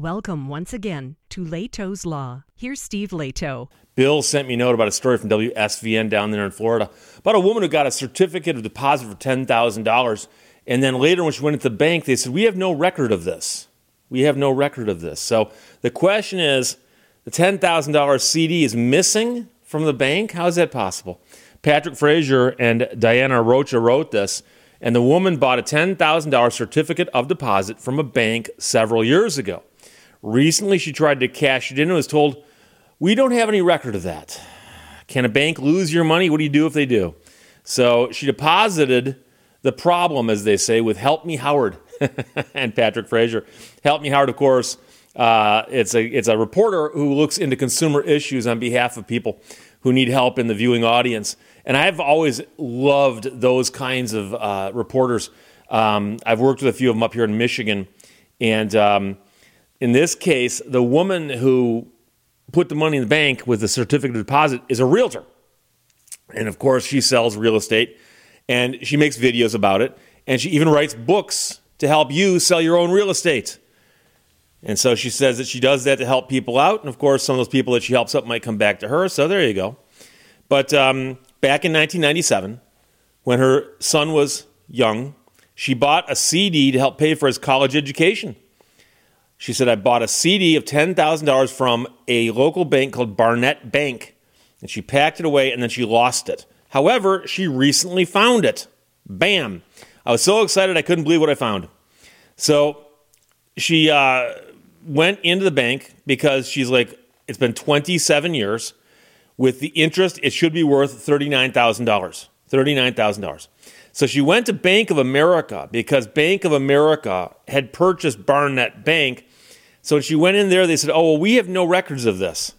Welcome once again to Lehto's Law. Here's Steve Lehto. Bill sent me a note about a story from WSVN down there in Florida about a woman who got a certificate of deposit for $10,000. And then later, when she went to the bank, they said, We have no record of this. We have no record of this. So the question is the $10,000 CD is missing from the bank? How is that possible? Patrick Fraser and Diana Rocha wrote this, and the woman bought a $10,000 certificate of deposit from a bank several years ago. Recently, she tried to cash it in and was told, We don't have any record of that. Can a bank lose your money? What do you do if they do? So she deposited the problem, as they say, with Help Me Howard and Patrick Fraser. Help Me Howard, of course, uh, it's, a, it's a reporter who looks into consumer issues on behalf of people who need help in the viewing audience. And I've always loved those kinds of uh, reporters. Um, I've worked with a few of them up here in Michigan. And um, in this case, the woman who put the money in the bank with the certificate of deposit is a realtor. And of course, she sells real estate and she makes videos about it. And she even writes books to help you sell your own real estate. And so she says that she does that to help people out. And of course, some of those people that she helps up might come back to her. So there you go. But um, back in 1997, when her son was young, she bought a CD to help pay for his college education. She said, I bought a CD of $10,000 from a local bank called Barnett Bank. And she packed it away and then she lost it. However, she recently found it. Bam. I was so excited I couldn't believe what I found. So she uh, went into the bank because she's like, it's been 27 years. With the interest, it should be worth $39,000. $39,000. So she went to Bank of America because Bank of America had purchased Barnett Bank. So when she went in there, they said, Oh, well, we have no records of this.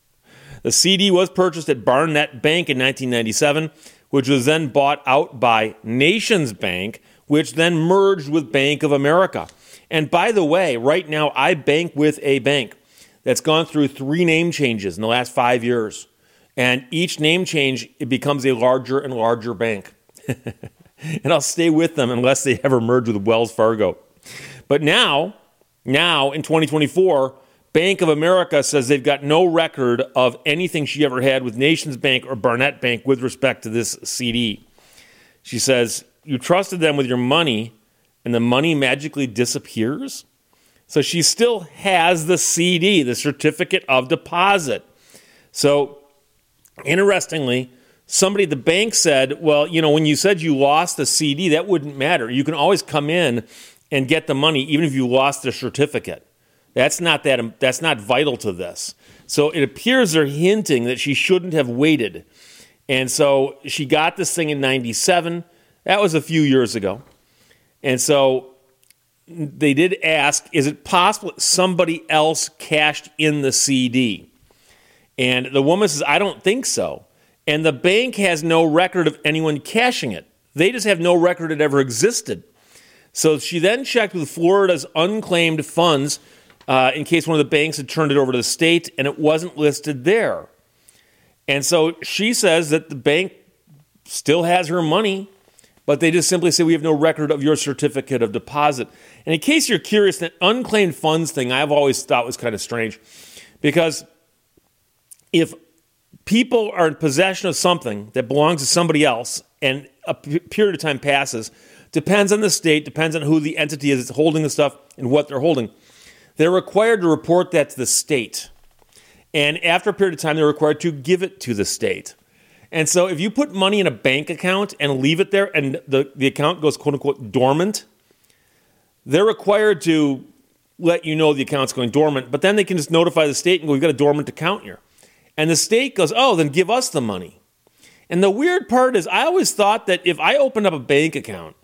the CD was purchased at Barnett Bank in 1997, which was then bought out by Nations Bank, which then merged with Bank of America. And by the way, right now I bank with a bank that's gone through three name changes in the last five years. And each name change, it becomes a larger and larger bank. and I'll stay with them unless they ever merge with Wells Fargo. But now, now in 2024, Bank of America says they've got no record of anything she ever had with Nations Bank or Barnett Bank with respect to this CD. She says, You trusted them with your money and the money magically disappears? So she still has the CD, the certificate of deposit. So interestingly, somebody at the bank said, Well, you know, when you said you lost the CD, that wouldn't matter. You can always come in and get the money even if you lost the certificate. That's not that that's not vital to this. So it appears they're hinting that she shouldn't have waited. And so she got this thing in 97. That was a few years ago. And so they did ask, is it possible somebody else cashed in the CD? And the woman says, I don't think so. And the bank has no record of anyone cashing it. They just have no record it ever existed. So she then checked with Florida's unclaimed funds uh, in case one of the banks had turned it over to the state and it wasn't listed there. And so she says that the bank still has her money, but they just simply say we have no record of your certificate of deposit. And in case you're curious, that unclaimed funds thing I've always thought was kind of strange because if people are in possession of something that belongs to somebody else and a period of time passes, depends on the state, depends on who the entity is that's holding the stuff and what they're holding. They're required to report that to the state. And after a period of time, they're required to give it to the state. And so if you put money in a bank account and leave it there and the, the account goes quote unquote dormant, they're required to let you know the account's going dormant, but then they can just notify the state and go, We've got a dormant account here. And the state goes, Oh, then give us the money. And the weird part is, I always thought that if I opened up a bank account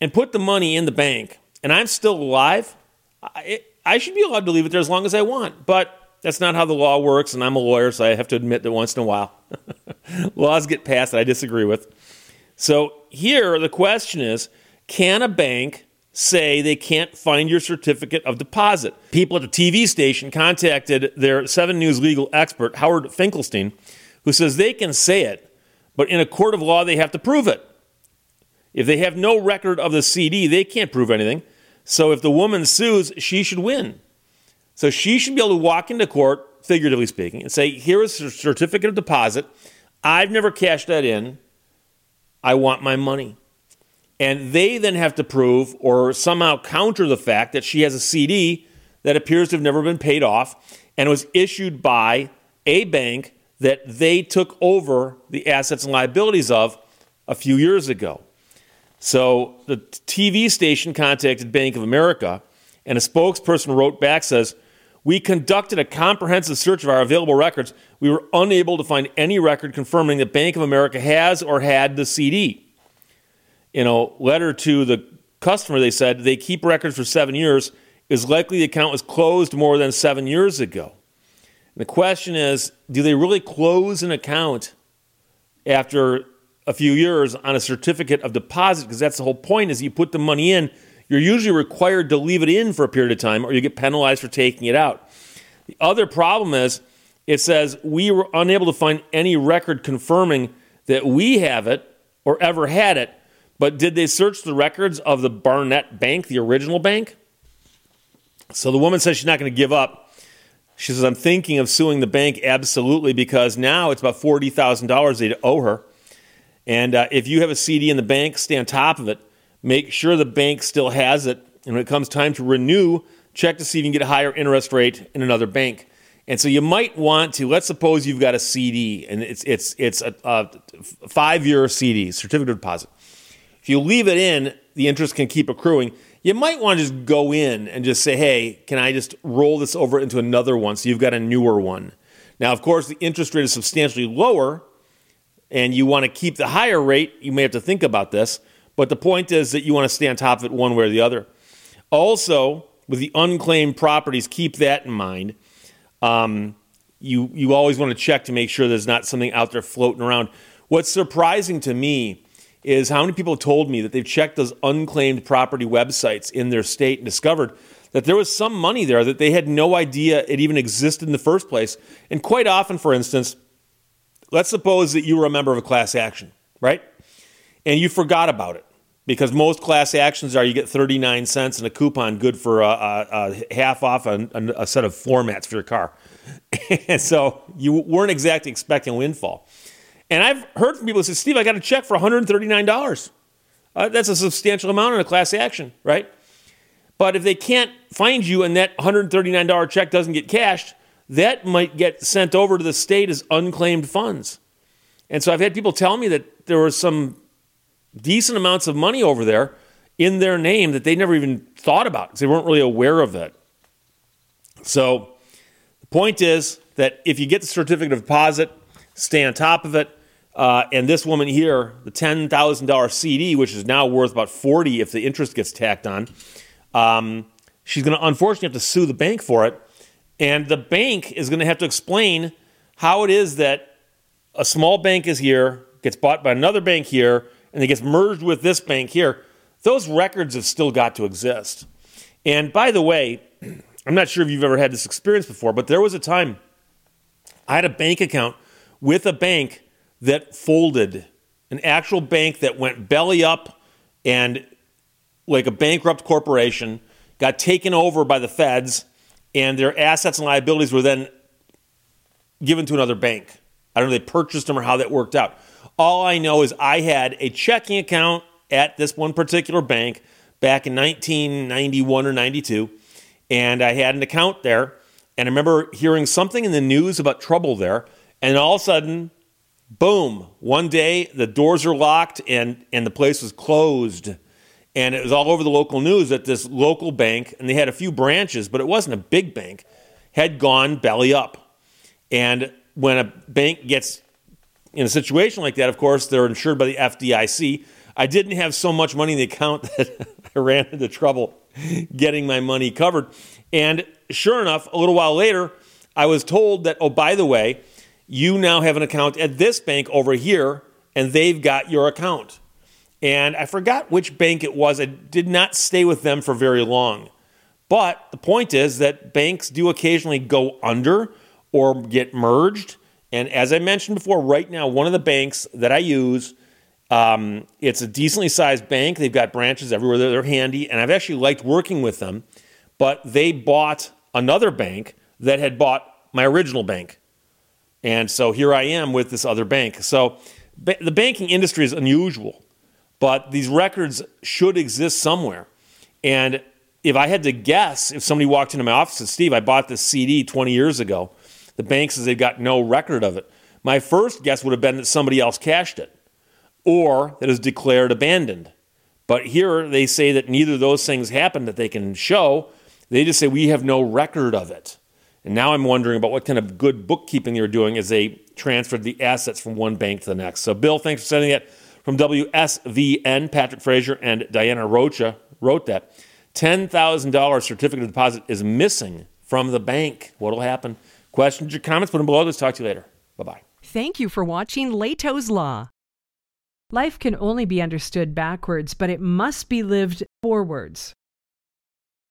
and put the money in the bank and I'm still alive, I, I should be allowed to leave it there as long as I want. But that's not how the law works, and I'm a lawyer, so I have to admit that once in a while laws get passed that I disagree with. So here, the question is can a bank say they can't find your certificate of deposit? People at the TV station contacted their 7 News legal expert, Howard Finkelstein, who says they can say it, but in a court of law, they have to prove it. If they have no record of the CD, they can't prove anything. So if the woman sues, she should win. So she should be able to walk into court, figuratively speaking, and say, Here is a certificate of deposit. I've never cashed that in. I want my money. And they then have to prove or somehow counter the fact that she has a CD that appears to have never been paid off and was issued by a bank that they took over the assets and liabilities of a few years ago. So the TV station contacted Bank of America, and a spokesperson wrote back says, "We conducted a comprehensive search of our available records. We were unable to find any record confirming that Bank of America has or had the CD." In a letter to the customer, they said they keep records for seven years. Is likely the account was closed more than seven years ago. And the question is, do they really close an account after a few years on a certificate of deposit because that's the whole point is you put the money in you're usually required to leave it in for a period of time or you get penalized for taking it out. The other problem is it says we were unable to find any record confirming that we have it or ever had it but did they search the records of the barnett bank the original bank? So the woman says she's not going to give up. She says i'm thinking of suing the bank absolutely because now it's about $40000 they owe her and uh, if you have a CD in the bank, stay on top of it. Make sure the bank still has it. And when it comes time to renew, check to see if you can get a higher interest rate in another bank. And so you might want to. Let's suppose you've got a CD, and it's it's it's a, a five-year CD, certificate of deposit. If you leave it in, the interest can keep accruing. You might want to just go in and just say, "Hey, can I just roll this over into another one?" So you've got a newer one. Now, of course, the interest rate is substantially lower and you want to keep the higher rate, you may have to think about this. But the point is that you want to stay on top of it one way or the other. Also, with the unclaimed properties, keep that in mind. Um, you you always want to check to make sure there's not something out there floating around. What's surprising to me is how many people told me that they've checked those unclaimed property websites in their state and discovered that there was some money there that they had no idea it even existed in the first place. And quite often, for instance, let's suppose that you were a member of a class action, right? And you forgot about it because most class actions are you get 39 cents and a coupon good for a, a, a half off a, a, set of floor mats for your car. and so you weren't exactly expecting a windfall. And I've heard from people who say, Steve, I got a check for $139. Uh, that's a substantial amount in a class action, right? But if they can't find you and that $139 check doesn't get cashed, that might get sent over to the state as unclaimed funds. And so I've had people tell me that there were some decent amounts of money over there in their name that they never even thought about because they weren't really aware of it. So the point is that if you get the certificate of deposit, stay on top of it. Uh, and this woman here, the ten thousand dollar CD, which is now worth about forty if the interest gets tacked on, um, she's going to unfortunately have to sue the bank for it and the bank is going to have to explain how it is that a small bank is here, gets bought by another bank here, and it gets merged with this bank here. Those records have still got to exist. And by the way, I'm not sure if you've ever had this experience before, but there was a time I had a bank account with a bank that folded, an actual bank that went belly up and like a bankrupt corporation, got taken over by the feds and their assets and liabilities were then given to another bank. I don't know if they purchased them or how that worked out. All I know is I had a checking account at this one particular bank back in 1991 or 92, and I had an account there. And I remember hearing something in the news about trouble there, and all of a sudden, boom, one day the doors are locked and, and the place was closed and it was all over the local news that this local bank, and they had a few branches, but it wasn't a big bank, had gone belly up. And when a bank gets in a situation like that, of course, they're insured by the FDIC. I didn't have so much money in the account that I ran into trouble getting my money covered. And sure enough, a little while later, I was told that, oh, by the way, you now have an account at this bank over here, and they've got your account and I forgot which bank it was. I did not stay with them for very long. But the point is that banks do occasionally go under or get merged. And as I mentioned before, right now, one of the banks that I use, um, it's a decently sized bank. They've got branches everywhere. They're handy. And I've actually liked working with them. But they bought another bank that had bought my original bank. And so here I am with this other bank. So ba- the banking industry is unusual, but these records should exist somewhere. And if I had to guess, if somebody walked into my office and said, Steve, I bought this CD 20 years ago, the bank says they've got no record of it. My first guess would have been that somebody else cashed it or that that is declared abandoned. But here they say that neither of those things happened that they can show. They just say we have no record of it. And now I'm wondering about what kind of good bookkeeping they were doing as they transferred the assets from one bank to the next. So, Bill, thanks for sending it from WSVN. Patrick Fraser and Diana Rocha wrote that. $10,000 certificate of deposit is missing from the bank. What will happen? Questions or comments? Put them below. Let's talk to you later. Bye bye. Thank you for watching Lehto's Law. Life can only be understood backwards, but it must be lived forwards.